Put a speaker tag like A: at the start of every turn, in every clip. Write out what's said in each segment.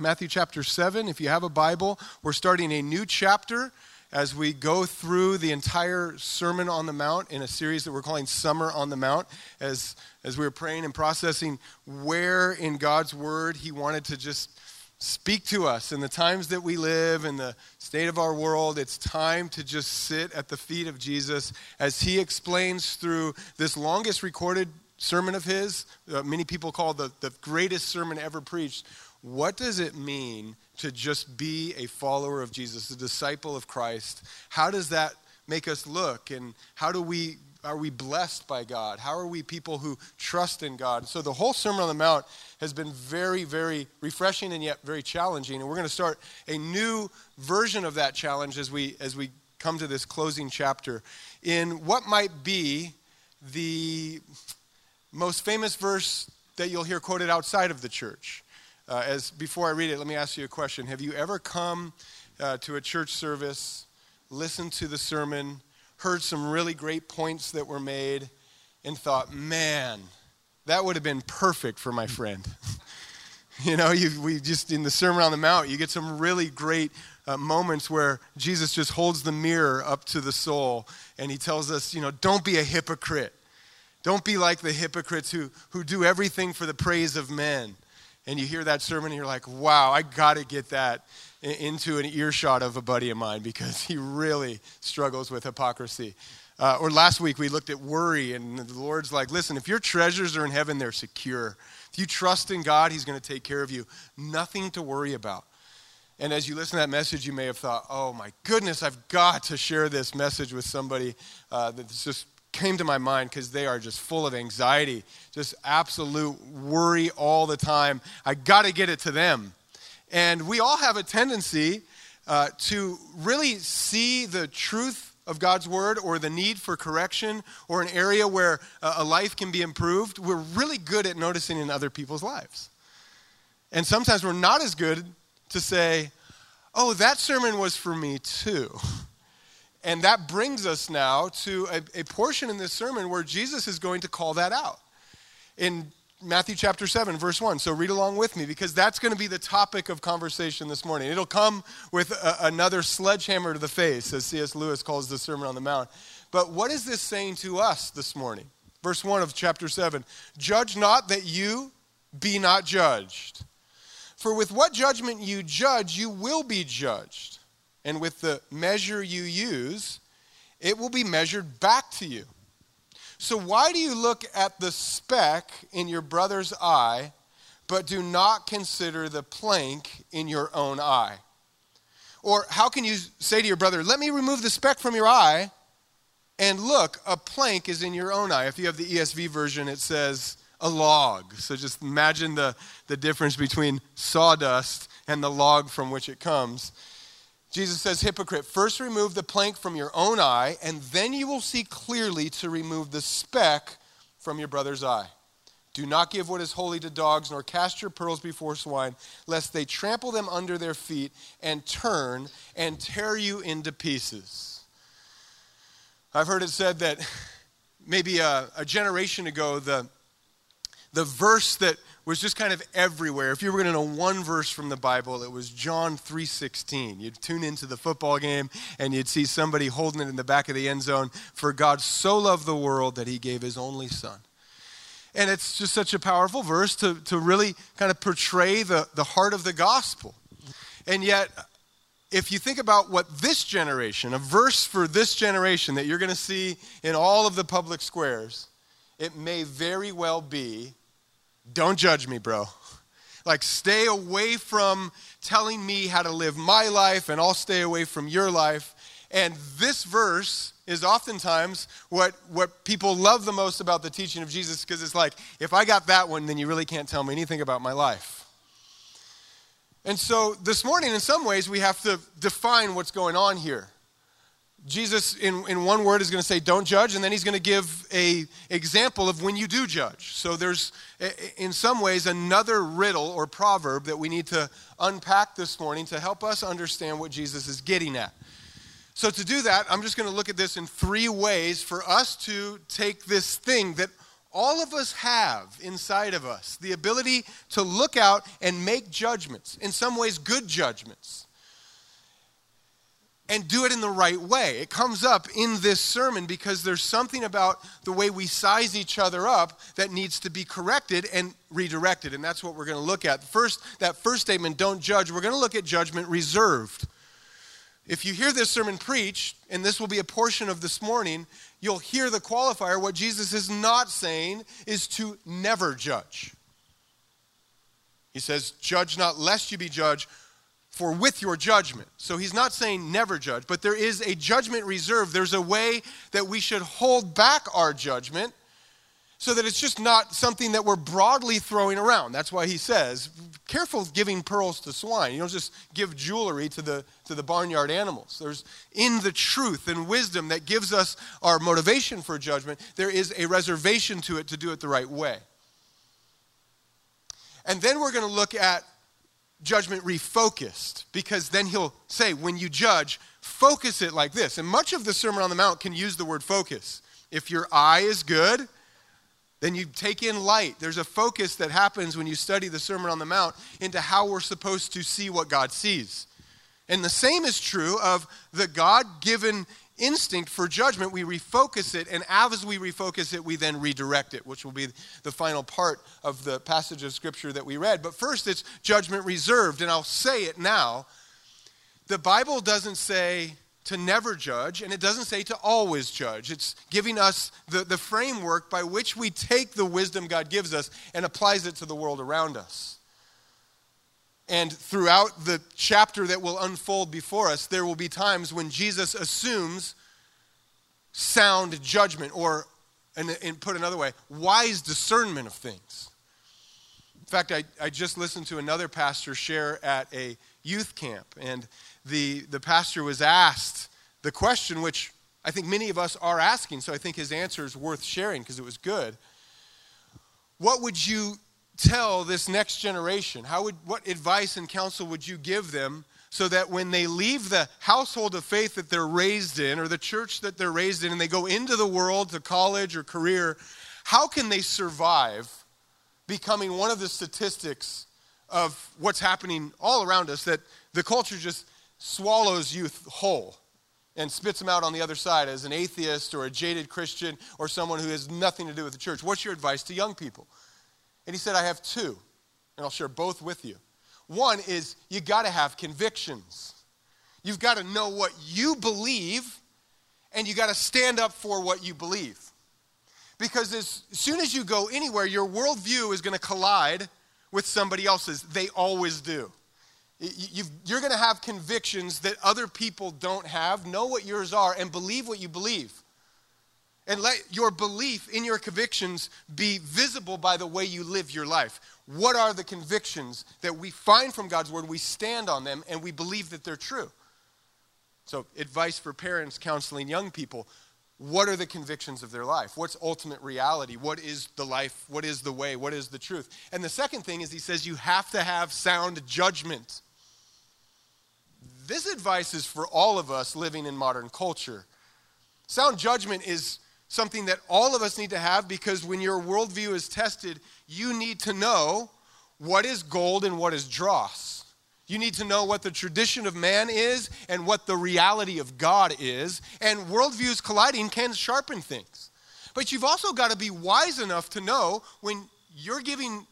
A: Matthew chapter 7. If you have a Bible, we're starting a new chapter as we go through the entire Sermon on the Mount in a series that we're calling Summer on the Mount. As, as we were praying and processing where in God's Word He wanted to just speak to us in the times that we live, in the state of our world. It's time to just sit at the feet of Jesus as He explains through this longest recorded sermon of his, uh, many people call the, the greatest sermon ever preached. What does it mean to just be a follower of Jesus, a disciple of Christ? How does that make us look? And how do we are we blessed by God? How are we people who trust in God? So the whole Sermon on the Mount has been very, very refreshing and yet very challenging. And we're going to start a new version of that challenge as we as we come to this closing chapter in what might be the most famous verse that you'll hear quoted outside of the church. Uh, as before I read it, let me ask you a question. Have you ever come uh, to a church service, listened to the sermon, heard some really great points that were made, and thought, man, that would have been perfect for my friend? you know, you, we just in the Sermon on the Mount, you get some really great uh, moments where Jesus just holds the mirror up to the soul and he tells us, you know, don't be a hypocrite. Don't be like the hypocrites who, who do everything for the praise of men. And you hear that sermon and you're like, wow, I got to get that into an earshot of a buddy of mine because he really struggles with hypocrisy. Uh, or last week we looked at worry, and the Lord's like, listen, if your treasures are in heaven, they're secure. If you trust in God, He's going to take care of you. Nothing to worry about. And as you listen to that message, you may have thought, oh my goodness, I've got to share this message with somebody uh, that's just came to my mind because they are just full of anxiety, just absolute worry all the time. I got to get it to them. And we all have a tendency uh, to really see the truth of God's word or the need for correction or an area where a life can be improved. We're really good at noticing in other people's lives. And sometimes we're not as good to say, oh, that sermon was for me too. And that brings us now to a, a, portion in this sermon where Jesus is going to call that out in Matthew chapter 7, verse 1. So read along with me because that's going to be the topic of conversation this morning. It'll come with a, another sledgehammer to the face, as C.S. Lewis calls the Sermon on the Mount. But what is this saying to us this morning? Verse 1 of chapter 7 Judge not that you be not judged. For with what judgment you judge, you will be judged and with the measure you use, it will be measured back to you. So, why do you look at the speck in your brother's eye, but do not consider the plank in your own eye? Or how can you say to your brother, Let me remove the speck from your eye, and look, a plank is in your own eye? If you have the ESV version, it says a log. So, just imagine the, the difference between sawdust and the log from which it comes. Jesus says, Hypocrite, first remove the plank from your own eye, and then you will see clearly to remove the speck from your brother's eye. Do not give what is holy to dogs, nor cast your pearls before swine, lest they trample them under their feet and turn and tear you into pieces. I've heard it said that maybe a, a generation ago, the, the verse that was just kind of everywhere. If you were going to know one verse from the Bible, it was John 3:16. You'd tune into the football game and you'd see somebody holding it in the back of the end zone, for God so loved the world that he gave his only son. And it's just such a powerful verse to, to really kind of portray the, the heart of the gospel. And yet, if you think about what this generation, a verse for this generation that you're going to see in all of the public squares, it may very well be don't judge me, bro. Like, stay away from telling me how to live my life, and I'll stay away from your life. And this verse is oftentimes what, what people love the most about the teaching of Jesus because it's like, if I got that one, then you really can't tell me anything about my life. And so this morning, in some ways, we have to define what's going on here. Jesus, in, in one word, is going to say, don't judge, and then he's going to give a example of when you do judge. So there's, in some ways, another riddle or proverb that we need to unpack this morning to help us understand what Jesus is getting at. So to do that, I'm just going to look at this in three ways for us to take this thing that All of us have inside of us the ability to look out and make judgments, in some ways, good judgments and do it in the right way. It comes up in this sermon because there's something about the way we size each other up that needs to be corrected and redirected. And that's what we're going to look at. First, that first statement, don't judge, we're going to look at judgment reserved. If you hear this sermon preached, and this will be a portion of this morning, you'll hear the qualifier. What Jesus is not saying is to never judge. He says, Judge not lest you be judged, for with your judgment. So he's not saying never judge, but there is a judgment reserve. There's a way that we should hold back our judgment so that it's just not something that we're broadly throwing around. That's why he says, careful giving pearls to swine. You don't just give jewelry to the, to the barnyard animals. There's in the truth and wisdom that gives us our motivation for judgment, there is a reservation to it to do it the right way. And then we're going to look at judgment refocused because then he'll say, when you judge, focus it like this. And much of the Sermon on the Mount can use the word focus. If your eye is good, then you take in light. There's a focus that happens when you study the Sermon on the Mount into how we're supposed to see what God sees. And the same is true of the God given instinct for judgment, we refocus it, and as we refocus it, we then redirect it, which will be the final part of the passage of Scripture that we read. But first, it's judgment reserved, and I'll say it now. The Bible doesn't say to never judge, and it doesn't say to always judge. It's giving us the, the framework by which we take the wisdom God gives us and applies it to the world around us. And throughout the chapter that will unfold before us, there will be times when Jesus assumes sound judgment, or, and, and put another way, wise discernment of things. In fact, I, I just listened to another pastor share at a youth camp, and the, the pastor was asked the question, which I think many of us are asking, so I think his answer is worth sharing because it was good. What would you tell this next generation? How would, what advice and counsel would you give them so that when they leave the household of faith that they're raised in or the church that they're raised in and they go into the world to college or career, how can they survive becoming one of the statistics of what's happening all around us that the culture just swallows youth whole? and spits them out on the other side as an atheist or a jaded Christian or someone who has nothing to do with the church. What's your advice to young people? And he said, I have two, and I'll share both with you. One is you got to have convictions. You've got to know what you believe, and you got to stand up for what you believe. Because as soon as you go anywhere, your worldview is going to collide with somebody else's. They always do. you are going to have convictions that other people don't have. Know what yours are and believe what you believe. And let your belief in your convictions be visible by the way you live your life. What are the convictions that we find from God's word? We stand on them and we believe that they're true. So, advice for parents counseling young people what are the convictions of their life? What's ultimate reality? What is the life? What is the way? What is the truth? And the second thing is, he says you have to have sound judgment. This advice is for all of us living in modern culture. Sound judgment is something that all of us need to have because when your worldview is tested, you need to know what is gold and what is dross. You need to know what the tradition of man is and what the reality of God is. And worldviews colliding can sharpen things. But you've also got to be wise enough to know when you're giving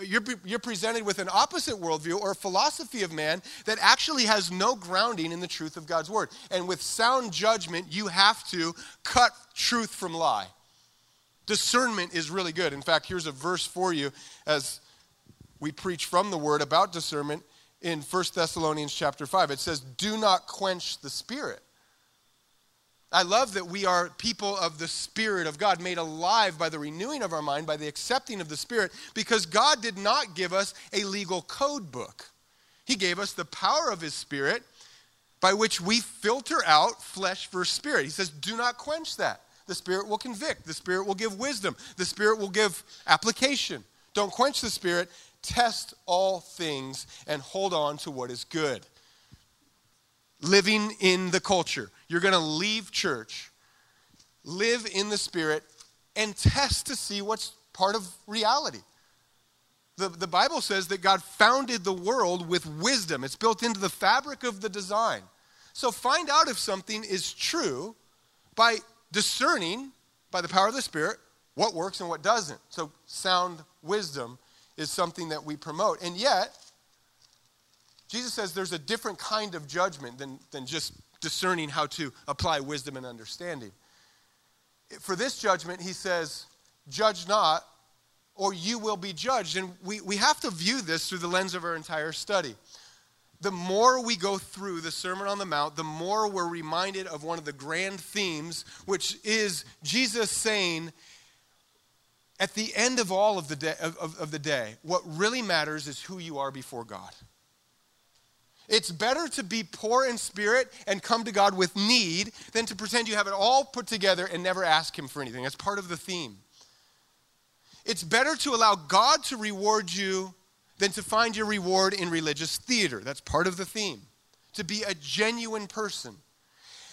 A: you're, you're presented with an opposite worldview or philosophy of man that actually has no grounding in the truth of God's word. And with sound judgment, you have to cut truth from lie. Discernment is really good. In fact, here's a verse for you as we preach from the word about discernment in 1 Thessalonians chapter 5. It says, Do not quench the spirit. I love that we are people of the Spirit of God, made alive by the renewing of our mind, by the accepting of the Spirit, because God did not give us a legal code book. He gave us the power of His Spirit by which we filter out flesh versus spirit. He says, do not quench that. The Spirit will convict, the Spirit will give wisdom, the Spirit will give application. Don't quench the Spirit. Test all things and hold on to what is good living in the culture. You're going to leave church, live in the Spirit, and test to see what's part of reality. The, the Bible says that God founded the world with wisdom, it's built into the fabric of the design. So find out if something is true by discerning, by the power of the Spirit, what works and what doesn't. So sound wisdom is something that we promote. And yet, Jesus says there's a different kind of judgment than, than just discerning how to apply wisdom and understanding. For this judgment, he says, Judge not, or you will be judged. And we, we have to view this through the lens of our entire study. The more we go through the Sermon on the Mount, the more we're reminded of one of the grand themes, which is Jesus saying, at the end of all of the day, of, of the day, what really matters is who you are before God. It's better to be poor in spirit and come to God with need than to pretend you have it all put together and never ask Him for anything. That's part of the theme. It's better to allow God to reward you than to find your reward in religious theater. That's part of the theme. To be a genuine person.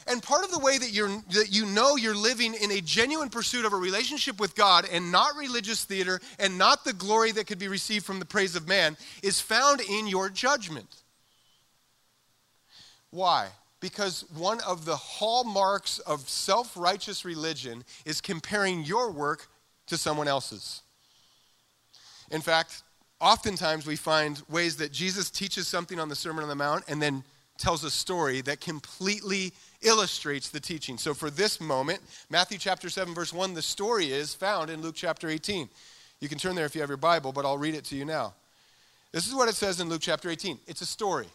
A: And part of the way that, you're, that you know you're living in a genuine pursuit of a relationship with God and not religious theater and not the glory that could be received from the praise of man is found in your judgment. Why? Because one of the hallmarks of self righteous religion is comparing your work to someone else's. In fact, oftentimes we find ways that Jesus teaches something on the Sermon on the Mount and then tells a story that completely illustrates the teaching. So for this moment, Matthew chapter 7, verse 1, the story is found in Luke chapter 18. You can turn there if you have your Bible, but I'll read it to you now. This is what it says in Luke chapter 18 it's a story.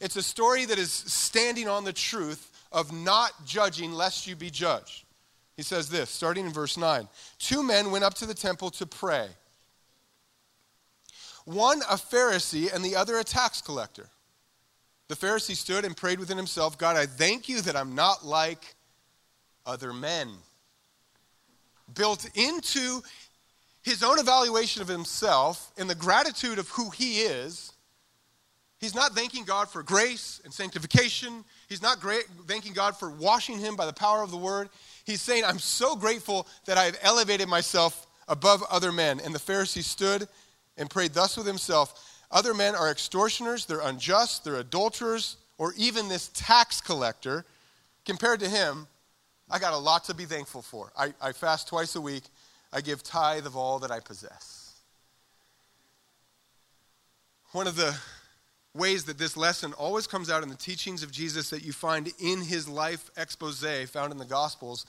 A: It's a story that is standing on the truth of not judging lest you be judged. He says this, starting in verse 9 Two men went up to the temple to pray. One a Pharisee and the other a tax collector. The Pharisee stood and prayed within himself God, I thank you that I'm not like other men. Built into his own evaluation of himself and the gratitude of who he is, he's not thanking God for grace and sanctification. He's not great, thanking God for washing him by the power of the word. He's saying, I'm so grateful that I've elevated myself above other men. And the Pharisee stood and prayed thus with himself Other men are extortioners, they're unjust, they're adulterers, or even this tax collector. Compared to him, I got a lot to be thankful for. I, I fast twice a week, I give tithe of all that I possess. One of the ways that this lesson always comes out in the teachings of Jesus that you find in his life expose found in the Gospels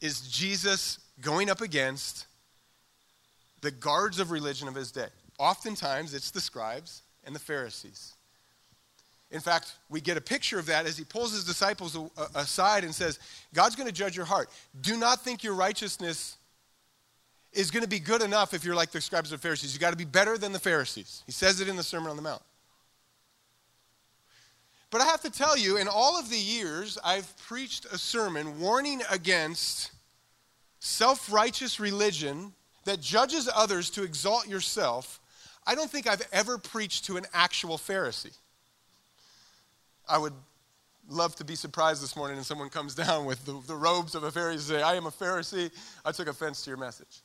A: is Jesus going up against the guards of religion of his day. Oftentimes, it's the scribes and the Pharisees. In fact, we get a picture of that as he pulls his disciples aside and says, God's going to judge your heart. Do not think your righteousness is going to be good enough if you're like the scribes and Pharisees. You've got to be better than the Pharisees. He says it in the Sermon on the Mount. But I have to tell you, in all of the years I've preached a sermon warning against self righteous religion that judges others to exalt yourself, I don't think I've ever preached to an actual Pharisee. I would love to be surprised this morning and someone comes down with the, the robes of a Pharisee and say, I am a Pharisee. I took offense to your message.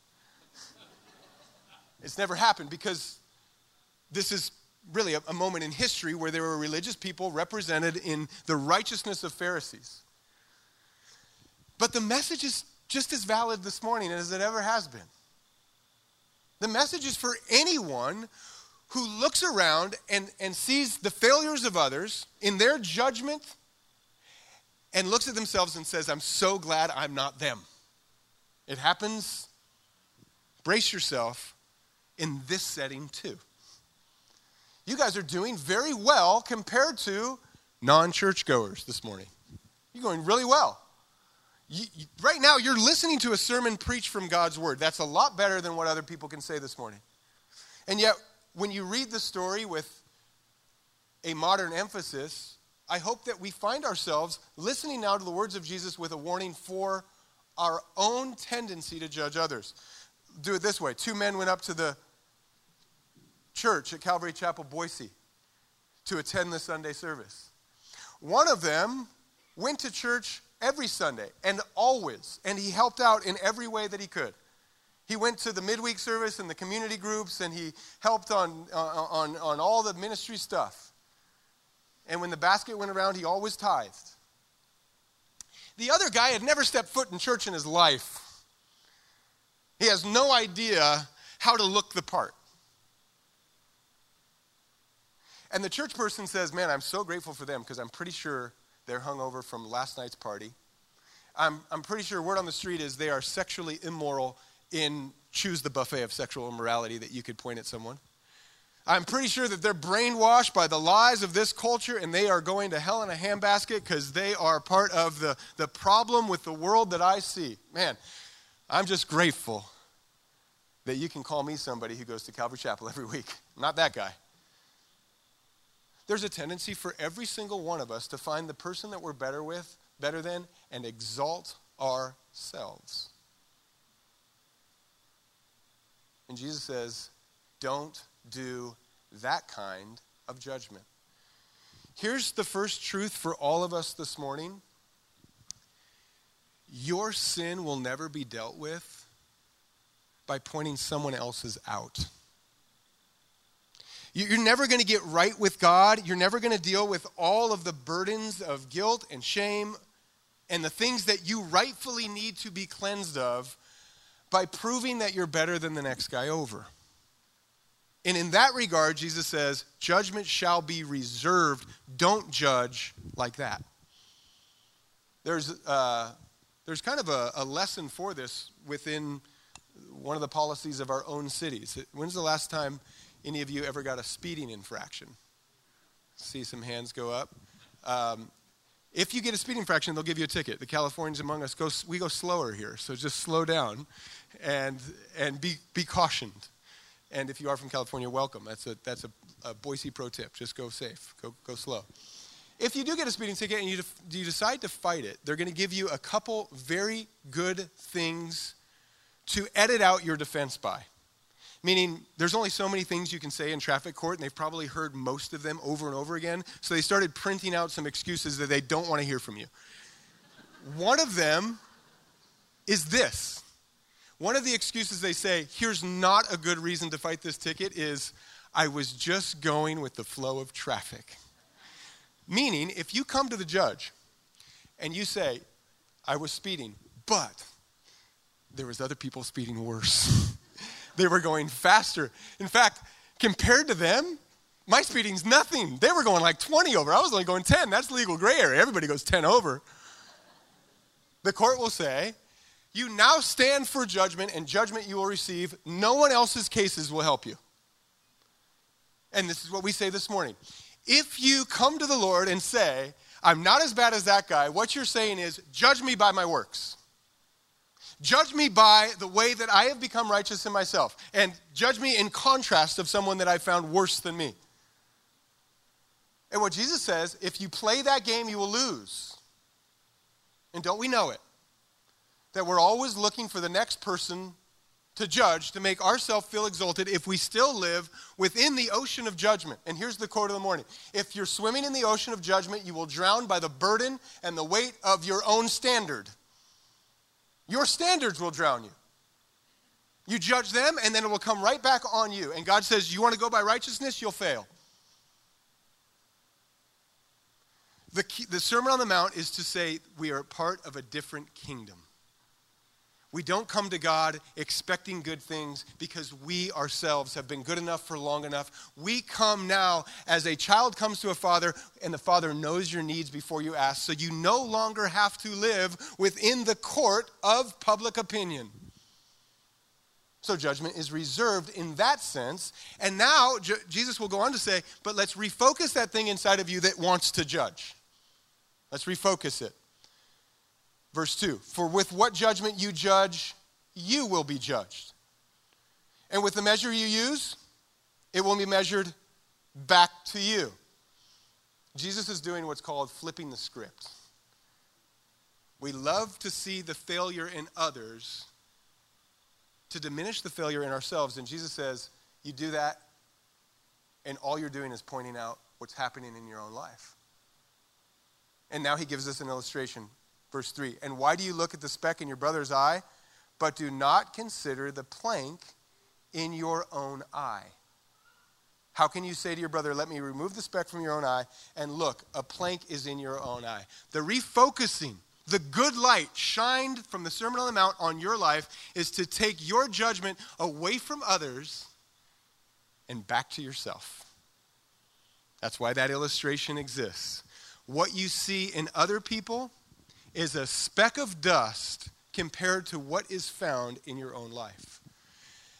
A: It's never happened because this is really a, a moment in history where there were religious people represented in the righteousness of Pharisees. But the message is just as valid this morning as it ever has been. The message is for anyone who looks around and, and sees the failures of others in their judgment and looks at themselves and says, I'm so glad I'm not them. It happens, brace yourself, in this setting too. You guys are doing very well compared to non churchgoers this morning. You're going really well. You, you, right now, you're listening to a sermon preached from God's word. That's a lot better than what other people can say this morning. And yet, when you read the story with a modern emphasis, I hope that we find ourselves listening now to the words of Jesus with a warning for our own tendency to judge others. Do it this way two men went up to the church at Calvary Chapel, Boise, to attend the Sunday service. One of them went to church every Sunday and always. And he helped out in every way that he could. He went to the midweek service and the community groups and he helped on, uh, on, on all the ministry stuff. And when the basket went around, he always tithed. The other guy had never stepped foot in church in his life. He has no idea how to look the part. And the church person says, Man, I'm so grateful for them because I'm pretty sure they're hungover from last night's party. I'm, I'm pretty sure word on the street is they are sexually immoral in choose the buffet of sexual immorality that you could point at someone. I'm pretty sure that they're brainwashed by the lies of this culture and they are going to hell in a handbasket because they are part of the, the problem with the world that I see. Man, I'm just grateful that you can call me somebody who goes to Calvary Chapel every week. I'm not that guy. There's a tendency for every single one of us to find the person that we're better with, better than, and exalt ourselves. And Jesus says, don't do that kind of judgment. Here's the first truth for all of us this morning your sin will never be dealt with by pointing someone else's out. You're never going to get right with God. You're never going to deal with all of the burdens of guilt and shame and the things that you rightfully need to be cleansed of by proving that you're better than the next guy over. And in that regard, Jesus says, judgment shall be reserved. Don't judge like that. There's, uh, there's kind of a, a lesson for this within one of the policies of our own cities. When's the last time any of you ever got a speeding infraction? See some hands go up. Um, if you get a speeding infraction, they'll give you a ticket. The Californians among us go, we go slower here, so just slow down and, and be, be cautioned. And if you are from California, welcome. That's a, that's a, a Boise pro tip. Just go safe, go, go slow. If you do get a speeding ticket and you, def, you decide to fight it, they're going to give you a couple very good things to edit out your defense by. Meaning, there's only so many things you can say in traffic court, and they've probably heard most of them over and over again. So they started printing out some excuses that they don't want to hear from you. One of them is this one of the excuses they say, here's not a good reason to fight this ticket, is I was just going with the flow of traffic. Meaning, if you come to the judge and you say, I was speeding, but there was other people speeding worse. they were going faster. In fact, compared to them, my speeding's nothing. They were going like 20 over. I was only going 10. That's legal gray area. Everybody goes 10 over. The court will say, you now stand for judgment, and judgment you will receive. No one else's cases will help you. And this is what we say this morning. If you come to the Lord and say, I'm not as bad as that guy, what you're saying is, judge me by my works. Judge me by the way that I have become righteous in myself. And judge me in contrast of someone that I found worse than me. And what Jesus says, if you play that game, you will lose. And don't we know it? that we're always looking for the next person to judge to make ourselves feel exalted if we still live within the ocean of judgment. And here's the quote of the morning If you're swimming in the ocean of judgment, you will drown by the burden and the weight of your own standard. Your standards will drown you. You judge them, and then it will come right back on you. And God says, You want to go by righteousness? You'll fail. The, key, the Sermon on the Mount is to say we are part of a different kingdom. We don't come to God expecting good things because we ourselves have been good enough for long enough. We come now as a child comes to a father, and the father knows your needs before you ask. So you no longer have to live within the court of public opinion. So judgment is reserved in that sense. And now Jesus will go on to say, but let's refocus that thing inside of you that wants to judge. Let's refocus it. Verse 2 For with what judgment you judge, you will be judged. And with the measure you use, it will be measured back to you. Jesus is doing what's called flipping the script. We love to see the failure in others to diminish the failure in ourselves. And Jesus says, You do that, and all you're doing is pointing out what's happening in your own life. And now he gives us an illustration Verse 3 And why do you look at the speck in your brother's eye, but do not consider the plank in your own eye? How can you say to your brother, Let me remove the speck from your own eye, and look, a plank is in your own eye? The refocusing, the good light shined from the Sermon on the Mount on your life is to take your judgment away from others and back to yourself. That's why that illustration exists. What you see in other people is a speck of dust compared to what is found in your own life.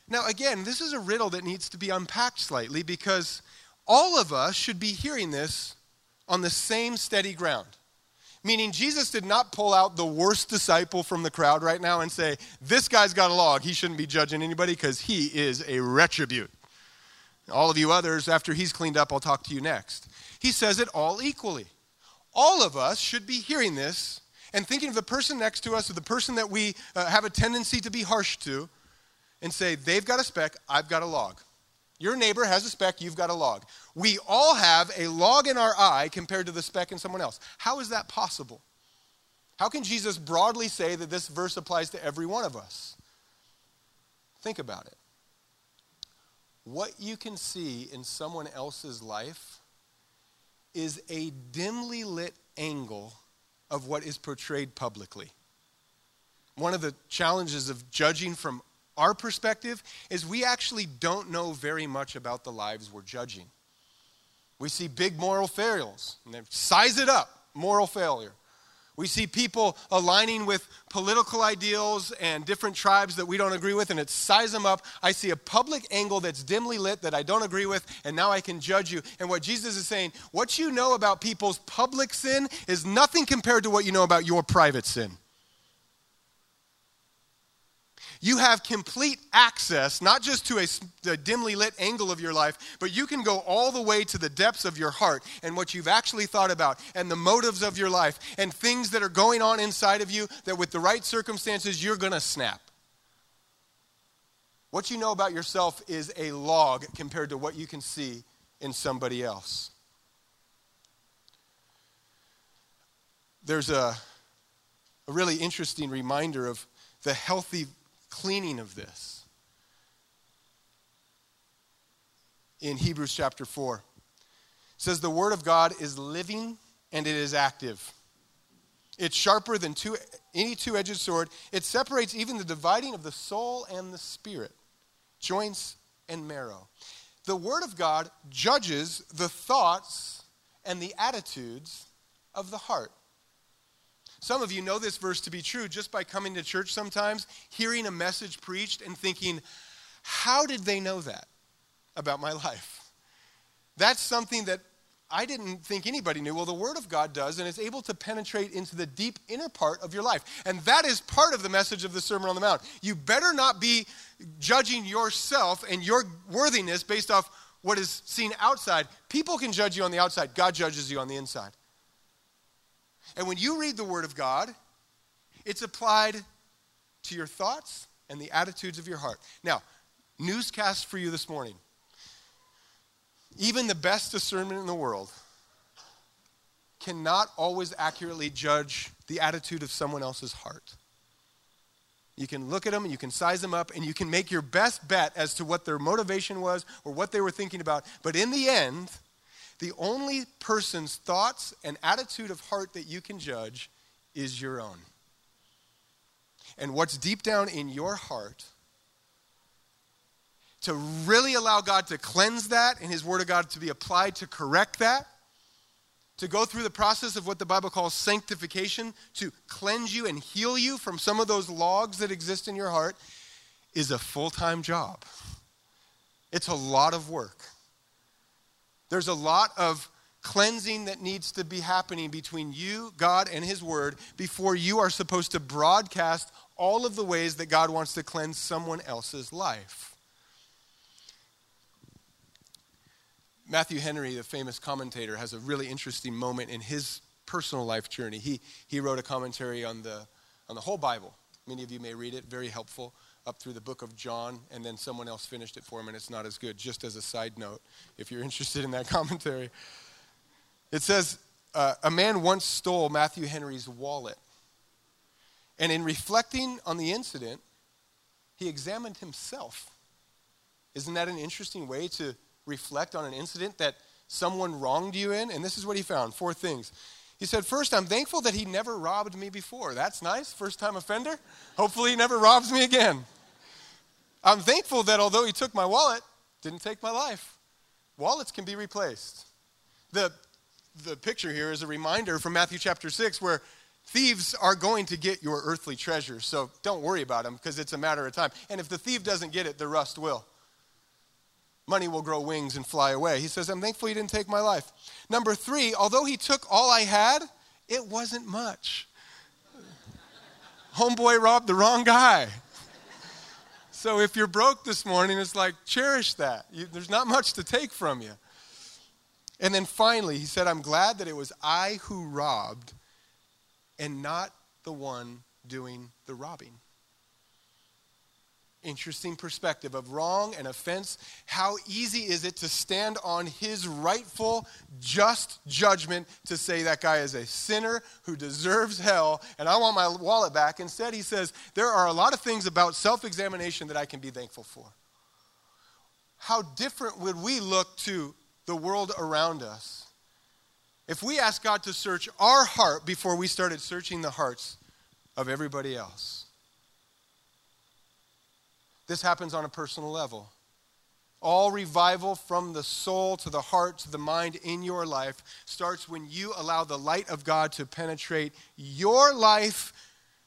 A: Now, again, this is a riddle that needs to be unpacked slightly because all of us should be hearing this on the same steady ground. Meaning, Jesus did not pull out the worst disciple from the crowd right now and say, This guy's got a log. He shouldn't be judging anybody because he is a retribute. All of you others, after he's cleaned up, I'll talk to you next. He says it all equally. All of us should be hearing this and thinking of the person next to us or the person that we uh, have a tendency to be harsh to and say, they've got a speck, I've got a log. Your neighbor has a speck, you've got a log. We all have a log in our eye compared to the speck in someone else. How is that possible? How can Jesus broadly say that this verse applies to every one of us? Think about it. What you can see in someone else's life is a dimly lit angle of what is portrayed publicly. One of the challenges of judging from our perspective is we actually don't know very much about the lives we're judging. We see big moral failures, and they size it up, moral failure. We see people aligning with political ideals and different tribes that we don't agree with, and it size them up. I see a public angle that's dimly lit that I don't agree with, and now I can judge you. And what Jesus is saying, what you know about people's public sin is nothing compared to what you know about your private sin. You have complete access, not just to a, a, dimly lit angle of your life, but you can go all the way to the depths of your heart and what you've actually thought about and the motives of your life and things that are going on inside of you that, with the right circumstances, you're going to snap. What you know about yourself is a log compared to what you can see in somebody else. There's a, a really interesting reminder of the healthy cleaning of this. In Hebrews chapter 4, it says, The word of God is living and it is active. It's sharper than two, any two edged sword. It separates even the dividing of the soul and the spirit, joints and marrow. The Word of God judges the thoughts and the attitudes of the heart. Some of you know this verse to be true just by coming to church sometimes, hearing a message preached, and thinking, how did they know that about my life? That's something that I didn't think anybody knew. Well, the Word of God does, and it's able to penetrate into the deep inner part of your life. And that is part of the message of the Sermon on the Mount. You better not be judging yourself and your worthiness based off what is seen outside. People can judge you on the outside, God judges you on the inside. And when you read the Word of God, it's applied to your thoughts and the attitudes of your heart. Now, newscast for you this morning. Even the best discernment in the world cannot always accurately judge the attitude of someone else's heart. You can look at them, you can size them up, and you can make your best bet as to what their motivation was or what they were thinking about. But in the end, the only person's thoughts and attitude of heart that you can judge is your own. And what's deep down in your heart, to really allow God to cleanse that and His Word of God to be applied to correct that, to go through the process of what the Bible calls sanctification, to cleanse you and heal you from some of those logs that exist in your heart, is a full time job. It's a lot of work. There's a lot of cleansing that needs to be happening between you, God, and His Word before you are supposed to broadcast all of the ways that God wants to cleanse someone else's life. Matthew Henry, the famous commentator, has a really interesting moment in his personal life journey. He, he wrote a commentary on the, on the whole Bible. Many of you may read it, very helpful up through the book of John, and then someone else finished it for him, and it's not as good. Just as a side note, if you're interested in that commentary, it says uh, a man once stole Matthew Henry's wallet And in reflecting on the incident, he examined himself. Isn't that an interesting way to reflect on an incident that someone wronged you in? And this is what he found four things. He said, First, I'm thankful that he never robbed me before. That's nice. First time offender. Hopefully, he never robs me again. I'm thankful that although he took my wallet, didn't take my life. Wallets can be replaced. The, the picture here is a reminder from Matthew chapter 6 where thieves are going to get your earthly treasures. So don't worry about them because it's a matter of time. And if the thief doesn't get it, the rust will. Money will grow wings and fly away. He says, I'm thankful he didn't take my life. Number three, although he took all I had, it wasn't much. Homeboy robbed the wrong guy. So if you're broke this morning, it's like, cherish that. You, there's not much to take from you. And then finally, he said, I'm glad that it was I who robbed and not the one doing the robbing. Interesting perspective of wrong and offense. How easy is it to stand on his rightful, just judgment to say that guy is a sinner who deserves hell and I want my wallet back? Instead, he says, There are a lot of things about self examination that I can be thankful for. How different would we look to the world around us if we asked God to search our heart before we started searching the hearts of everybody else? This happens on a personal level. All revival from the soul to the heart to the mind in your life starts when you allow the light of God to penetrate your life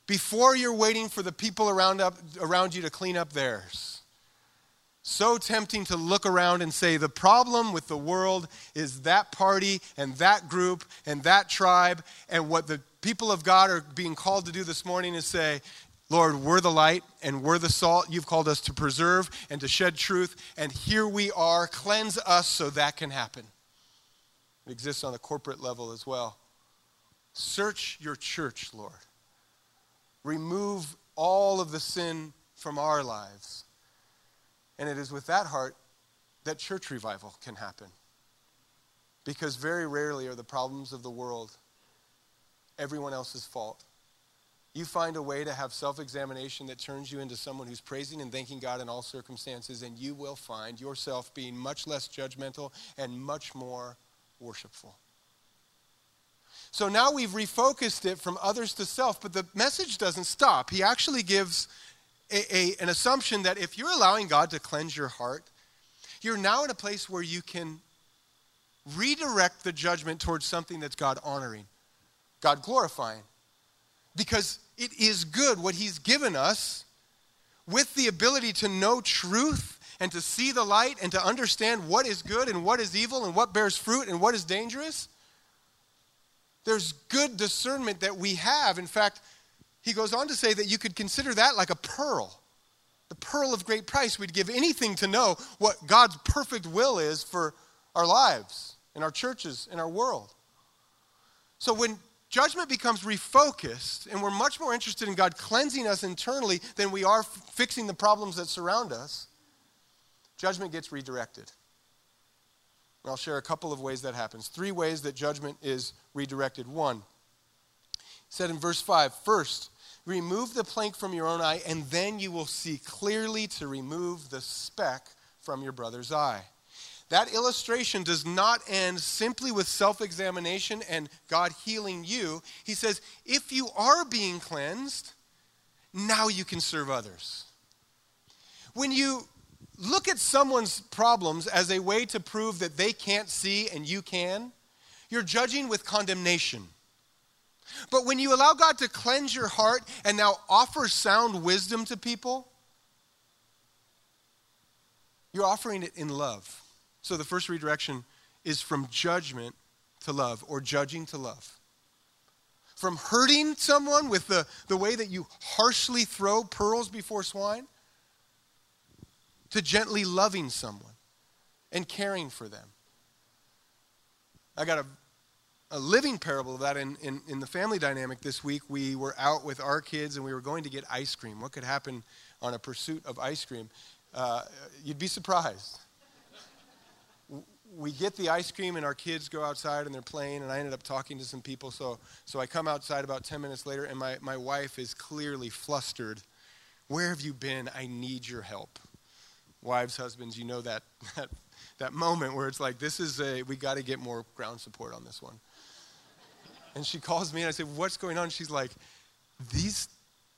A: before you're waiting for the people around, up, around you to clean up theirs. So tempting to look around and say, the problem with the world is that party and that group and that tribe. And what the people of God are being called to do this morning is say, Lord, we're the light and we're the salt. You've called us to preserve and to shed truth. And here we are. Cleanse us so that can happen. It exists on the corporate level as well. Search your church, Lord. Remove all of the sin from our lives. And it is with that heart that church revival can happen. Because very rarely are the problems of the world everyone else's fault. You find a way to have self examination that turns you into someone who's praising and thanking God in all circumstances, and you will find yourself being much less judgmental and much more worshipful. So now we've refocused it from others to self, but the message doesn't stop. He actually gives a, a, an assumption that if you're allowing God to cleanse your heart, you're now in a place where you can redirect the judgment towards something that's God honoring, God glorifying. Because it is good what He's given us with the ability to know truth and to see the light and to understand what is good and what is evil and what bears fruit and what is dangerous. There's good discernment that we have. In fact, he goes on to say that you could consider that like a pearl, the pearl of great price. We'd give anything to know what God's perfect will is for our lives, in our churches, in our world. So when judgment becomes refocused, and we're much more interested in God cleansing us internally than we are f- fixing the problems that surround us, judgment gets redirected. And I'll share a couple of ways that happens. Three ways that judgment is redirected. One, said in verse 5 First, remove the plank from your own eye, and then you will see clearly to remove the speck from your brother's eye. That illustration does not end simply with self examination and God healing you. He says, if you are being cleansed, now you can serve others. When you look at someone's problems as a way to prove that they can't see and you can, you're judging with condemnation. But when you allow God to cleanse your heart and now offer sound wisdom to people, you're offering it in love. So the first redirection is from judgment to love or judging to love. From hurting someone with the, the way that you harshly throw pearls before swine to gently loving someone and caring for them. I got a a living parable of that in, in, in, the family dynamic this week. We were out with our kids and we were going to get ice cream. What could happen on a pursuit of ice cream? Uh, you'd be surprised. We get the ice cream and our kids go outside and they're playing and i ended up talking to some people. So so i come outside about 10 minutes later and my, my wife is clearly flustered. Where have you been? I need your help. Wives husbands you know that that, that moment where it's like this is a we got to get more ground support on this one. And she calls me and i say what's going on? She's like these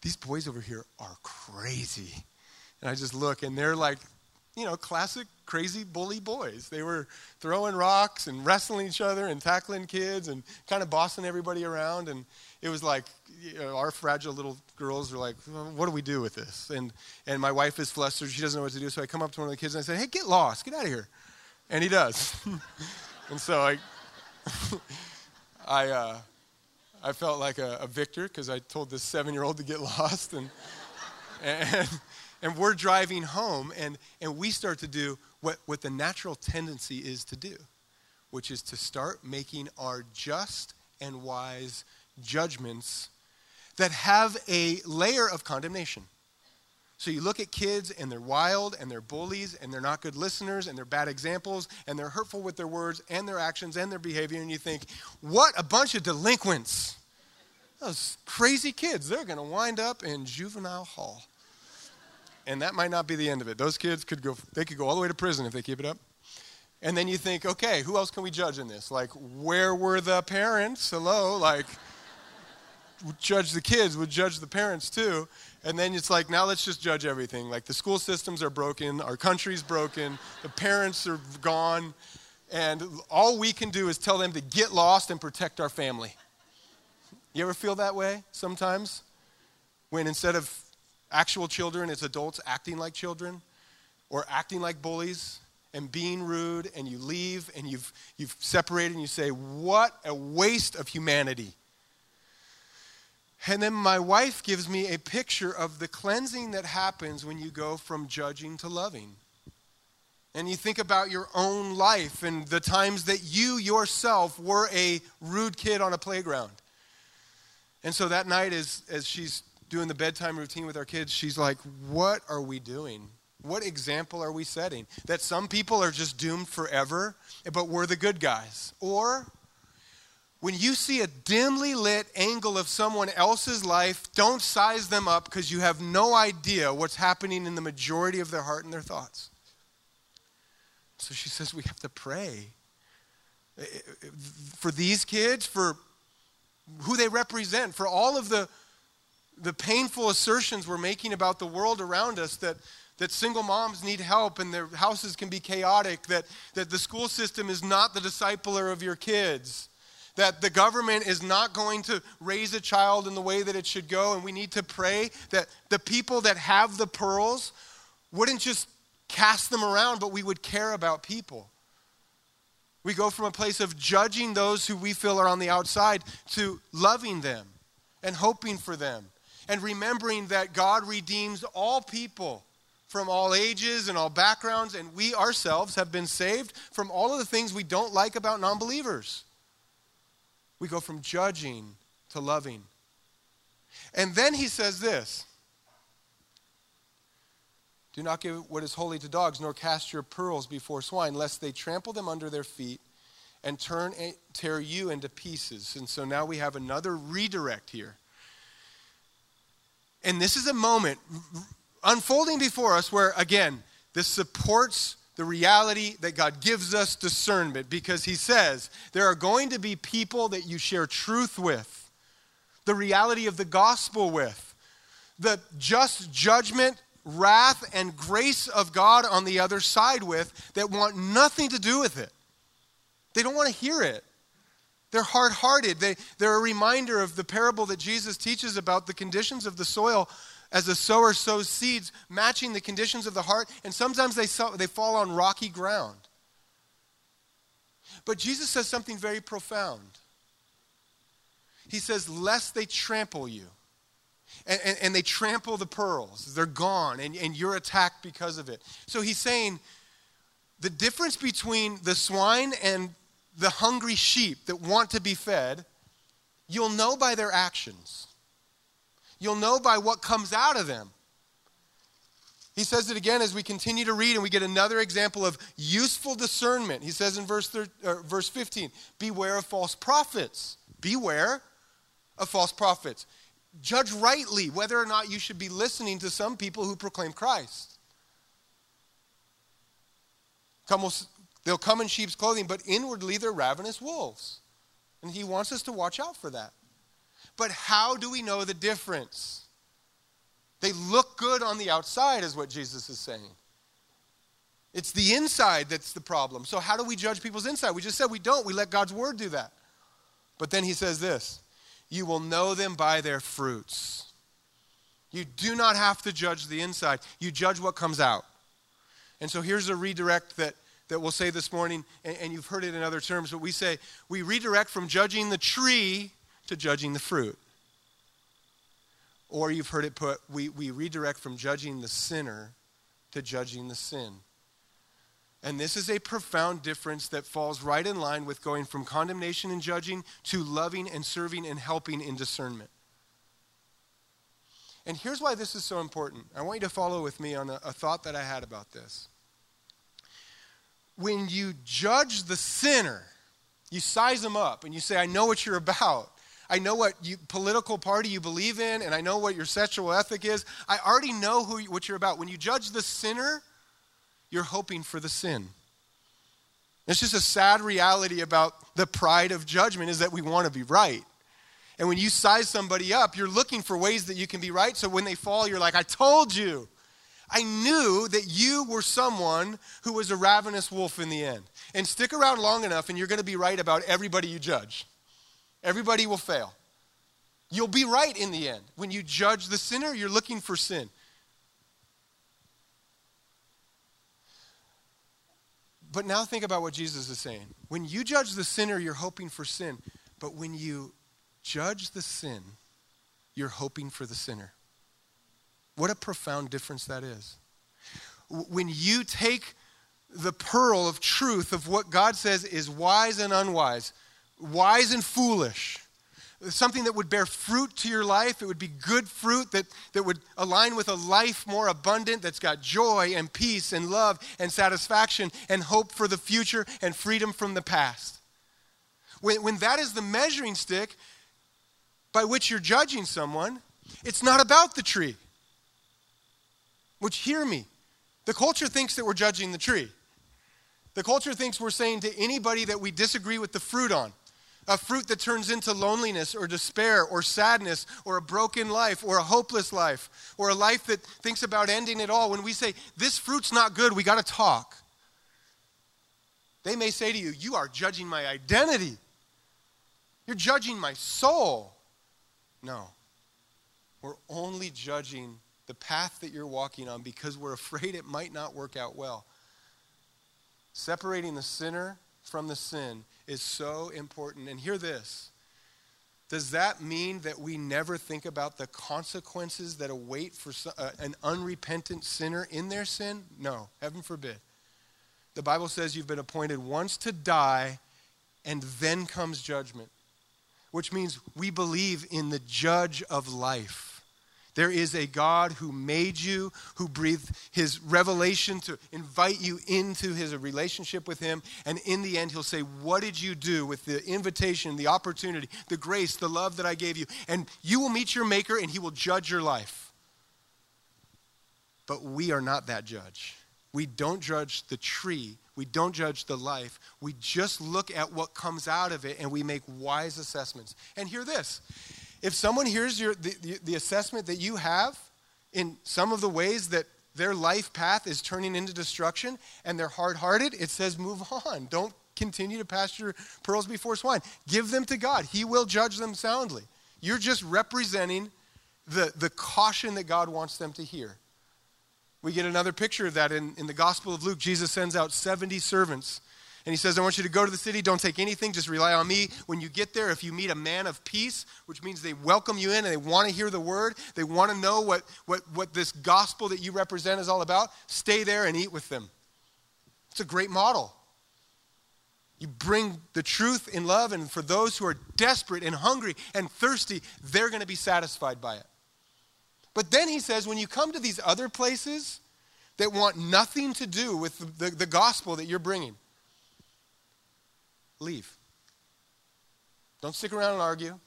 A: these boys over here are crazy. And i just look and they're like you know, classic crazy bully boys. They were throwing rocks and wrestling each other and tackling kids and kind of bossing everybody around. And it was like, you know, our fragile little girls were like, well, what do we do with this? And, and my wife is flustered. She doesn't know what to do. So I come up to one of the kids and I say, hey, get lost. Get out of here. And he does. and so I, I, uh, I felt like a, a victor because I told this seven year old to get lost. And, and and we're driving home, and, and we start to do what, what the natural tendency is to do, which is to start making our just and wise judgments that have a layer of condemnation. So you look at kids and they're wild and they're bullies and they're not good listeners and they're bad examples and they're hurtful with their words and their actions and their behavior and you think, what a bunch of delinquents. Those crazy kids, they're going to wind up in juvenile hall and that might not be the end of it. Those kids could go, they could go all the way to prison if they keep it up. And then you think, okay, who else can we judge in this? Like, where were the parents? Hello? Like, judge the kids, would judge the parents too. And then it's like, now let's just judge everything. Like, the school systems are broken, our country's broken, the parents are gone, and all we can do is tell them to get lost and protect our family. You ever feel that way sometimes? When instead of actual children as adults acting like children or acting like bullies and being rude and you leave and you've, you've separated and you say, What a waste of humanity. And then my wife gives me a picture of the cleansing that happens when you go from judging to loving. And you think about your own life and the times that you yourself were a rude kid on a playground. And so that night, as, as she's doing the bedtime routine with our kids, she's like, What are we doing? What example are we setting? That some people are just doomed forever, but we're the good guys. Or when you see a dimly lit angle of someone else's life, don't size them up because you have no idea what's happening in the majority of their heart and their thoughts. So she says we have to pray eh, eh, eh, for these kids, for who they represent, for all of the the painful assertions we're making about the world around us that, that single moms need help and their houses can be chaotic, that, that the school system is not the discipler of your kids, that the government is not going to raise a child in the way that it should go, and we need to pray that the people that have the pearls wouldn't just cast them around, but we would care about people. We go from a place of judging those who we feel are on the outside to loving them and hoping for them and remembering that God redeems all people from all ages and all backgrounds, and we ourselves have been saved from all of the things we don't like about non believers. We go from judging to loving. And then he says this Do not give what is holy to dogs, nor cast your pearls before swine, lest they trample them under their feet and turn and tear you into pieces. And so now we have another redirect here. And this is a moment unfolding before us where, again, this supports the reality that God gives us discernment because He says there are going to be people that you share truth with, the reality of the gospel with, the just judgment, wrath, and grace of God on the other side with that want nothing to do with it. They don't want to hear it. They're hard hearted. They, they're a reminder of the parable that Jesus teaches about the conditions of the soil as the sower sows seeds, matching the conditions of the heart, and sometimes they, they fall on rocky ground. But Jesus says something very profound. He says, Lest they trample you. And, and, and, they trample the pearls. They're gone, and, and you're attacked because of it. So he's saying the difference between the swine and the hungry sheep that want to be fed, you'll know by their actions. You'll know by what comes out of them. He says it again as we continue to read, and we get another example of useful discernment. He says in verse, thir- uh, verse 15, Beware of false prophets. Beware of false prophets. Judge rightly whether or not you should be listening to some people who proclaim Christ. Come, they'll come in sheep's clothing, but inwardly they're ravenous wolves. And he wants us to watch out for that. But how do we know the difference? They look good on the outside, is what Jesus is saying. It's the inside that's the problem. So, how do we judge people's inside? We just said we don't. We let God's word do that. But then he says this You will know them by their fruits. You do not have to judge the inside, you judge what comes out. And so, here's a redirect that, that we'll say this morning, and, and you've heard it in other terms, but we say we redirect from judging the tree to judging the fruit. Or you've heard it put, we, we redirect from judging the sinner to judging the sin. And this is a profound difference that falls right in line with going from condemnation and judging to loving and serving and helping in discernment. And here's why this is so important. I want you to follow with me on a, a thought that I had about this. When you judge the sinner, you size them up and you say, I know what you're about. I know what you, political party you believe in, and I know what your sexual ethic is. I already know who, what you're about. When you judge the sinner, you're hoping for the sin. It's just a sad reality about the pride of judgment is that we want to be right. And when you size somebody up, you're looking for ways that you can be right. So when they fall, you're like, I told you. I knew that you were someone who was a ravenous wolf in the end. And stick around long enough, and you're going to be right about everybody you judge. Everybody will fail. You'll be right in the end. When you judge the sinner, you're looking for sin. But now think about what Jesus is saying. When you judge the sinner, you're hoping for sin. But when you judge the sin, you're hoping for the sinner. What a profound difference that is. When you take the pearl of truth of what God says is wise and unwise, wise and foolish. Something that would bear fruit to your life. It would be good fruit that, that would align with a life more abundant that's got joy and peace and love and satisfaction and hope for the future and freedom from the past. When, when that is the measuring stick by which you're judging someone, it's not about the tree. Which, hear me, the culture thinks that we're judging the tree. The culture thinks we're saying to anybody that we disagree with the fruit on, a fruit that turns into loneliness or despair or sadness or a broken life or a hopeless life or a life that thinks about ending it all, when we say, This fruit's not good, we got to talk, they may say to you, You are judging my identity. You're judging my soul. No. We're only judging the path that you're walking on because we're afraid it might not work out well. Separating the sinner from the sin is so important. And hear this Does that mean that we never think about the consequences that await for uh, an unrepentant sinner in their sin? No, heaven forbid. The Bible says you've been appointed once to die, and then comes judgment, which means we believe in the judge of life. There is a God who made you, who breathed his revelation to invite you into his relationship with him. And in the end, he'll say, What did you do with the invitation, the opportunity, the grace, the love that I gave you? And you will meet your maker and he will judge your life. But we are not that judge. We don't judge the tree. We don't judge the life. We just look at what comes out of it and we make wise assessments. And hear this if someone hears your, the, the, assessment that you have in some of the ways that their life path is turning into destruction and they're hard hearted, it says move on. Don't continue to pasture pearls before swine. Give them to God, He will judge them soundly. You're just representing the, the caution that God wants them to hear. We get another picture of that in, in the Gospel of Luke. Jesus sends out 70 servants and he says, I want you to go to the city, don't take anything, just rely on me. When you get there, if you meet a man of peace, which means they welcome you in and they want to hear the word, they want to know what, what, what this gospel that you represent is all about, stay there and eat with them. It's a great model. You bring the truth in love, and for those who are desperate and hungry and thirsty, they're going to be satisfied by it. But then he says, when you come to these other places, that want nothing to do with the, the, the gospel that you're bringing, leave. Don't stick around and argue.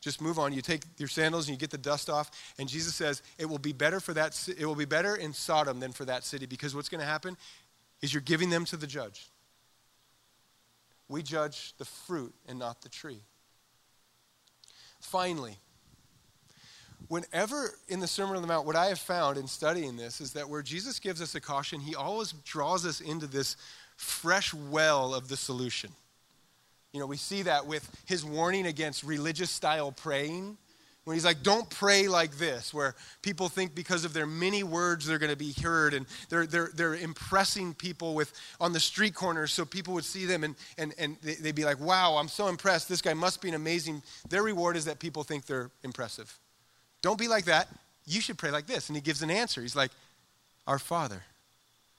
A: Just move on. You take your sandals and you get the dust off. And Jesus says, it will be better for that it will be better in Sodom than for that city because what's going to happen is you're giving them to the judge. We judge the fruit and not the tree. Finally, whenever in the Sermon on the Mount, what I have found in studying this is that where Jesus gives us a caution, he always draws us into this fresh well of the solution. You know, we see that with his warning against religious style praying. When he's like, don't pray like this, where people think because of their many words they're going to be heard and they're, they're, they're impressing people with on the street corners so people would see them and, and, and they'd be like, wow, I'm so impressed. This guy must be an amazing. Their reward is that people think they're impressive. Don't be like that. You should pray like this. And he gives an answer. He's like, Our Father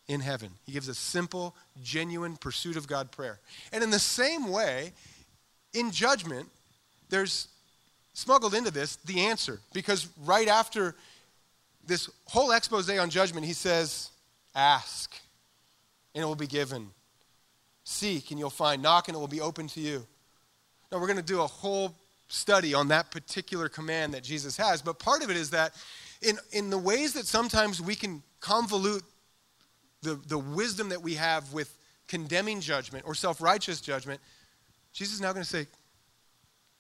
A: in heaven. He gives a simple, genuine pursuit of God prayer. And in the same way, in judgment, there's smuggled into this the answer. Because right after this whole expose on judgment, he says, Ask, and it will be given. Seek, and you'll find. Knock, and it will be open to you. Now, we're going to do a whole study on that particular command that Jesus has, but part of it is that in, in the ways that sometimes we can convolute the, the wisdom that we have with condemning judgment or self righteous judgment, Jesus is now going to say,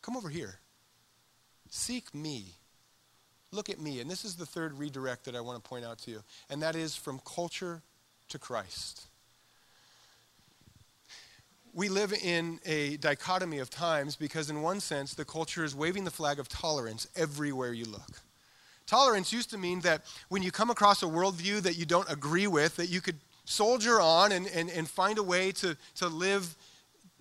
A: Come over here. Seek me. Look at me. And this is the third redirect that I want to point out to you, and that is from culture to Christ. We live in a dichotomy of times because, in one sense, the culture is waving the flag of tolerance everywhere you look. Tolerance used to mean that when you come across a worldview that you don't agree with, that you could soldier on and, and, and find a way to, to live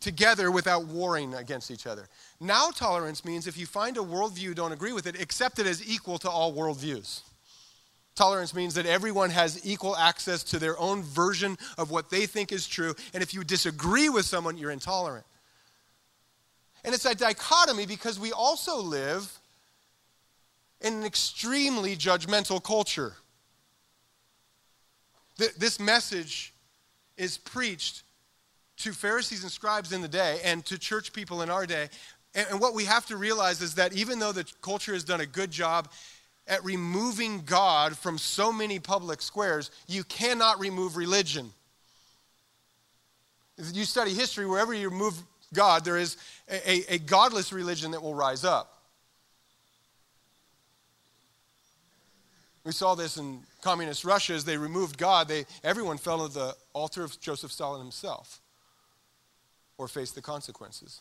A: together without warring against each other. Now, tolerance means if you find a worldview you don't agree with it, accept it as equal to all worldviews. Tolerance means that everyone has equal access to their own version of what they think is true, and if you disagree with someone, you're intolerant. And it's a dichotomy because we also live in an extremely judgmental culture. This message is preached to Pharisees and scribes in the day and to church people in our day. And what we have to realize is that even though the culture has done a good job at removing God from so many public squares, you cannot remove religion. You study history, wherever you remove God, there is a, a, a godless religion that will rise up. We saw this in communist Russia as they removed God, they, everyone fell at the altar of Joseph Stalin himself or faced the consequences.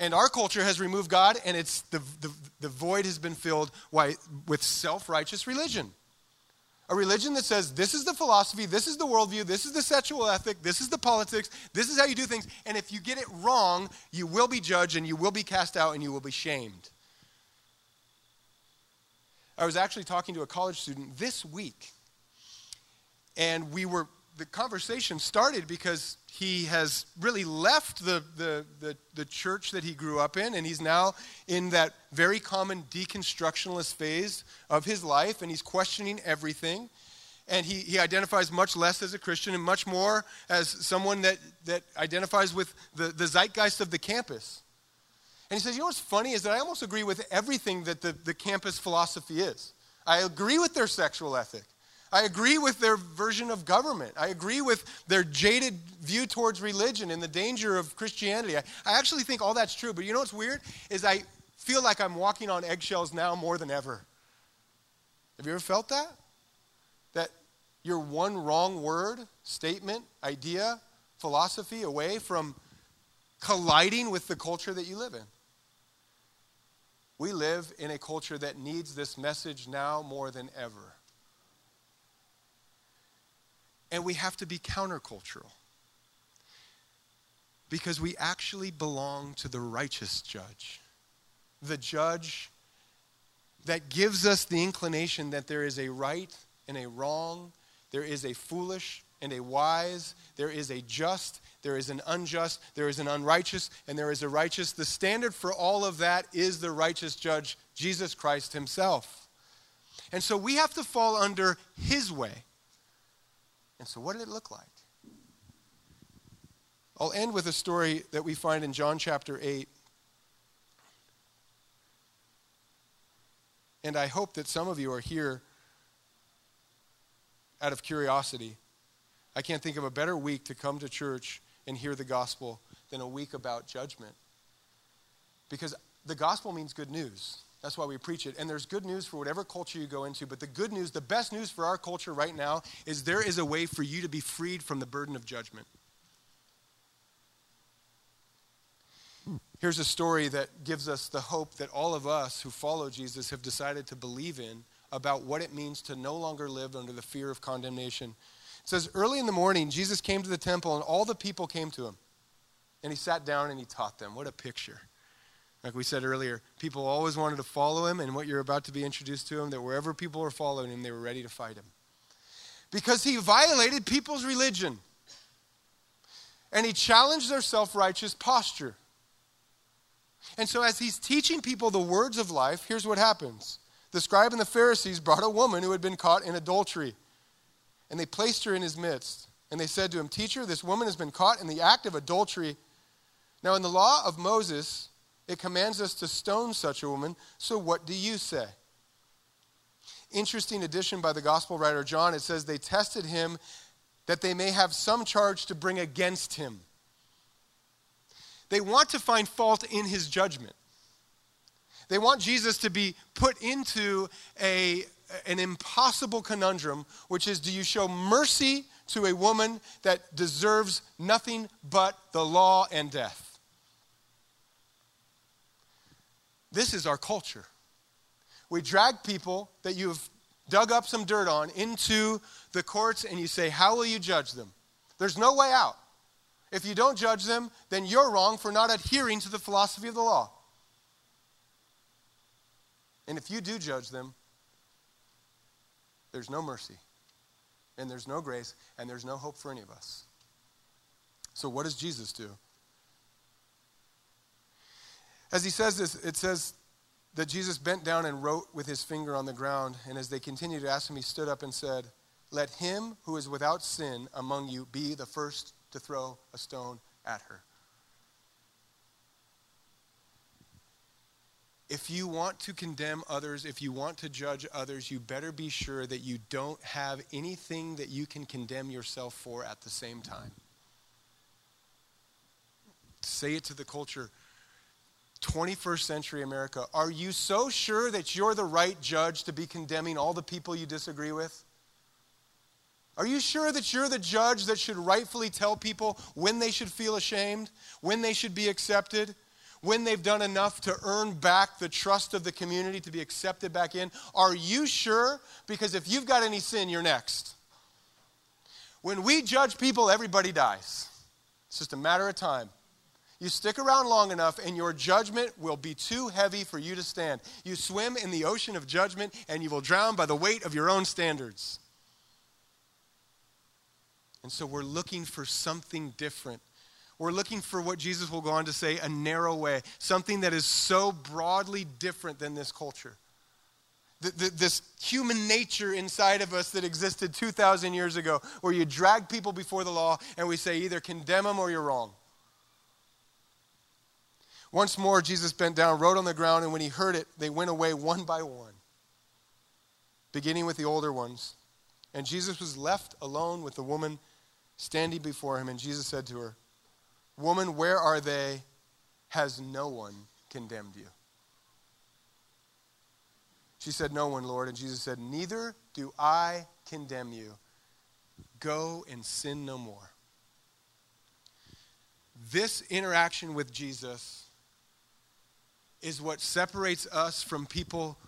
A: And our culture has removed God, and it's the, the, the void has been filled with self righteous religion. A religion that says this is the philosophy, this is the worldview, this is the sexual ethic, this is the politics, this is how you do things, and if you get it wrong, you will be judged and you will be cast out and you will be shamed. I was actually talking to a college student this week, and we were the conversation started because he has really left the, the, the, the, church that he grew up in, and he's now in that very common deconstructionalist phase of his life, and he's questioning everything. And he, he identifies much less as a Christian and much more as someone that, that identifies with the, the zeitgeist of the campus. And he says, You know what's funny is that I almost agree with everything that the, the campus philosophy is. I agree with their sexual ethic. I agree with their version of government. I agree with their jaded view towards religion and the danger of Christianity. I, I actually think all that's true. But you know what's weird? Is I feel like I'm walking on eggshells now more than ever. Have you ever felt that? That you're one wrong word, statement, idea, philosophy away from colliding with the culture that you live in. We live in a culture that needs this message now more than ever. And we have to be countercultural because we actually belong to the righteous judge, the judge that gives us the inclination that there is a right and a wrong, there is a foolish and a wise, there is a just there is an unjust, there is an unrighteous, and there is a righteous. The standard for all of that is the righteous judge, Jesus Christ himself. And so we have to fall under his way. And so, what did it look like? I'll end with a story that we find in John chapter 8. And I hope that some of you are here out of curiosity. I can't think of a better week to come to church and hear the gospel than a week about judgment. Because the gospel means good news. That's why we preach it. And there's good news for whatever culture you go into. But the good news, the best news for our culture right now, is there is a way for you to be freed from the burden of judgment. Here's a story that gives us the hope that all of us who follow Jesus have decided to believe in about what it means to no longer live under the fear of condemnation. It says, Early in the morning, Jesus came to the temple, and all the people came to him. And he sat down and he taught them. What a picture. Like we said earlier, people always wanted to follow him, and what you're about to be introduced to him, that wherever people were following him, they were ready to fight him. Because he violated people's religion. And he challenged their self righteous posture. And so, as he's teaching people the words of life, here's what happens the scribe and the Pharisees brought a woman who had been caught in adultery, and they placed her in his midst. And they said to him, Teacher, this woman has been caught in the act of adultery. Now, in the law of Moses, it commands us to stone such a woman. So, what do you say? Interesting addition by the gospel writer John. It says they tested him that they may have some charge to bring against him. They want to find fault in his judgment. They want Jesus to be put into a, an impossible conundrum, which is do you show mercy to a woman that deserves nothing but the law and death? This is our culture. We drag people that you've dug up some dirt on into the courts and you say, How will you judge them? There's no way out. If you don't judge them, then you're wrong for not adhering to the philosophy of the law. And if you do judge them, there's no mercy, and there's no grace, and there's no hope for any of us. So, what does Jesus do? As he says this, it says that Jesus bent down and wrote with his finger on the ground, and as they continued to ask him, he stood up and said, Let him who is without sin among you be the first to throw a stone at her. If you want to condemn others, if you want to judge others, you better be sure that you don't have anything that you can condemn yourself for at the same time. Say it to the culture. 21st century America, are you so sure that you're the right judge to be condemning all the people you disagree with? Are you sure that you're the judge that should rightfully tell people when they should feel ashamed, when they should be accepted, when they've done enough to earn back the trust of the community to be accepted back in? Are you sure? Because if you've got any sin, you're next. When we judge people, everybody dies. It's just a matter of time. You stick around long enough, and your judgment will be too heavy for you to stand. You swim in the ocean of judgment, and you will drown by the weight of your own standards. And so we're looking for something different. We're looking for what Jesus will go on to say a narrow way, something that is so broadly different than this culture. The, the, this human nature inside of us that existed 2,000 years ago, where you drag people before the law and we say either condemn them or you're wrong. Once more, Jesus bent down, wrote on the ground, and when he heard it, they went away one by one, beginning with the older ones. And Jesus was left alone with the woman standing before him, and Jesus said to her, Woman, where are they? Has no one condemned you? She said, No one, Lord. And Jesus said, Neither do I condemn you. Go and sin no more. This interaction with Jesus is what separates us from people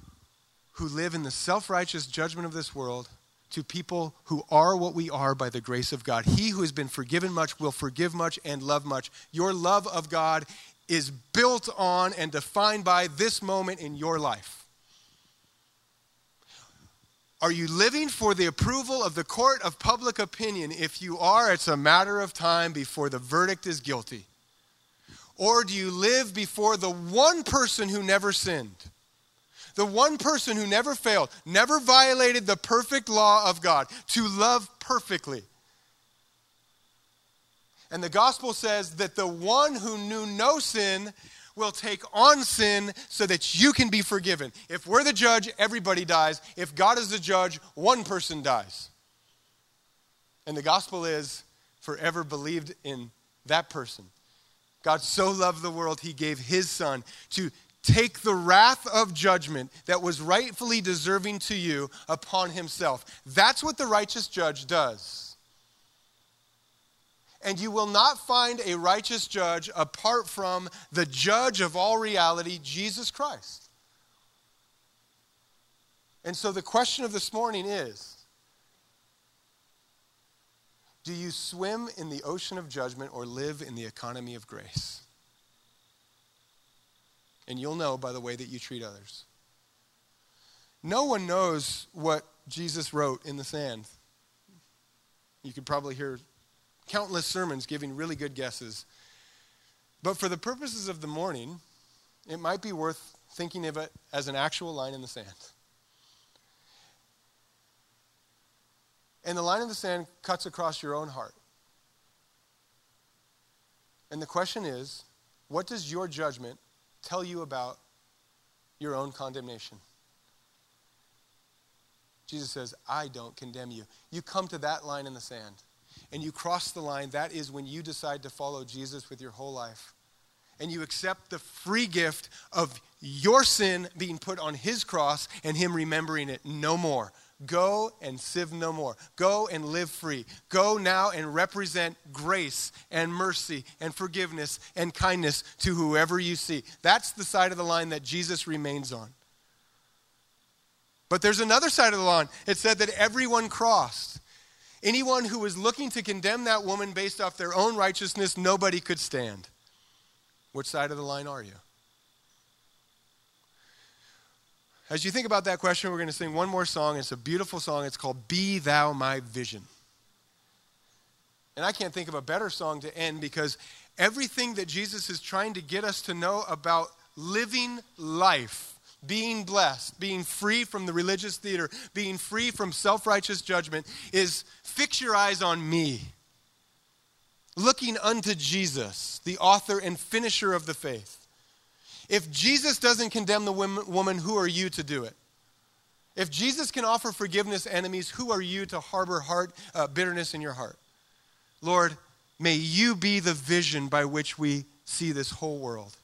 A: who live in the self righteous judgment of this world to people who are what we are by the grace of God. He who has been forgiven much will forgive much and love much. Your love of God is built on and defined by this moment in your life. Are you living for the approval of the court of public opinion? If you are, it's a matter of time before the verdict is guilty. Or do you live before the one person who never sinned? The one person who never failed, never violated the perfect law of God, to love perfectly. And the gospel says that the one who knew no sin will take on sin so that you can be forgiven. If we're the judge, everybody dies. If God is the judge, one person dies. And the gospel is forever believed in that person. God so loved the world, he gave his son to take the wrath of judgment that was rightfully deserving to you upon himself. That's what the righteous judge does. And you will not find a righteous judge apart from the judge of all reality, Jesus Christ. And so the question of this morning is Do you swim in the ocean of judgment or live in the economy of grace? And you'll know by the way that you treat others. No one knows what Jesus wrote in the sand. You could probably hear countless sermons giving really good guesses. But for the purposes of the morning, it might be worth thinking of it as an actual line in the sand. And the line in the sand cuts across your own heart. And the question is what does your judgment tell you about your own condemnation. Jesus says, I don't condemn you. You come to that line in the sand and you cross the line. That is when you decide to follow Jesus with your whole life. And you accept the free gift of your sin being put on his cross and him remembering it no more. Go and sieve no more. Go and live free. Go now and represent grace and mercy and forgiveness and kindness to whoever you see. That's the side of the line that Jesus remains on. But there's another side of the line. It said that everyone crossed. Anyone who was looking to condemn that woman based off their own righteousness, nobody could stand. Which side of the line are you? As you think about that question, we're going to sing one more song. It's a beautiful song. It's called Be Thou My Vision. And I can't think of a better song to end because everything that Jesus is trying to get us to know about living life, being blessed, being free from the religious theater, being free from self righteous judgment is fix your eyes on me. Looking unto Jesus, the author and finisher of the faith. If Jesus doesn't condemn the woman, who are you to do it? If Jesus can offer forgiveness enemies, who are you to harbor heart uh, bitterness in your heart? Lord, may you be the vision by which we see this whole world.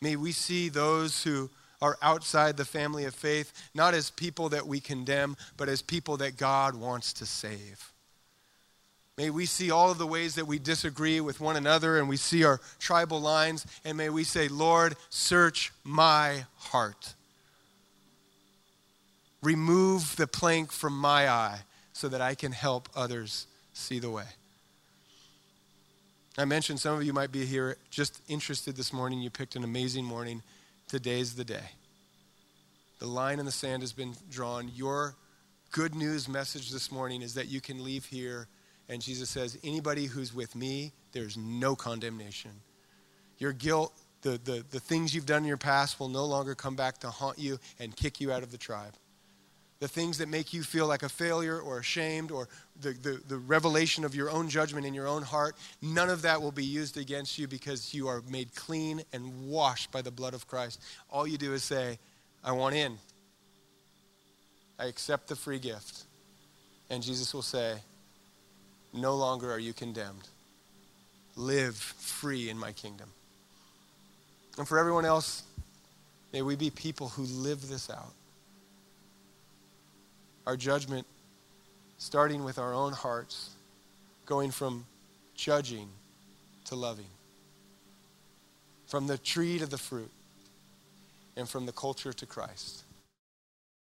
A: May we see those who are outside the family of faith not as people that we condemn, but as people that God wants to save. May we see all of the ways that we disagree with one another and we see our tribal lines, and may we say, Lord, search my heart. Remove the plank from my eye so that I can help others see the way. I mentioned some of you might be here just interested this morning. You picked an amazing morning. Today's the day. The line in the sand has been drawn. Your good news message this morning is that you can leave here and Jesus says, anybody who's with me, there's no condemnation. Your guilt, the, the, the things you've done in your past will no longer come back to haunt you and kick you out of the tribe. The things that make you feel like a failure or ashamed or the, the, the revelation of your own judgment in your own heart, none of that will be used against you because you are made clean and washed by the blood of Christ. All you do is say, I want in. I accept the free gift. And Jesus will say, no longer are you condemned. Live free in my kingdom. And for everyone else, may we be people who live this out. Our judgment, starting with our own hearts, going from judging to loving, from the tree to the fruit, and from the culture to Christ.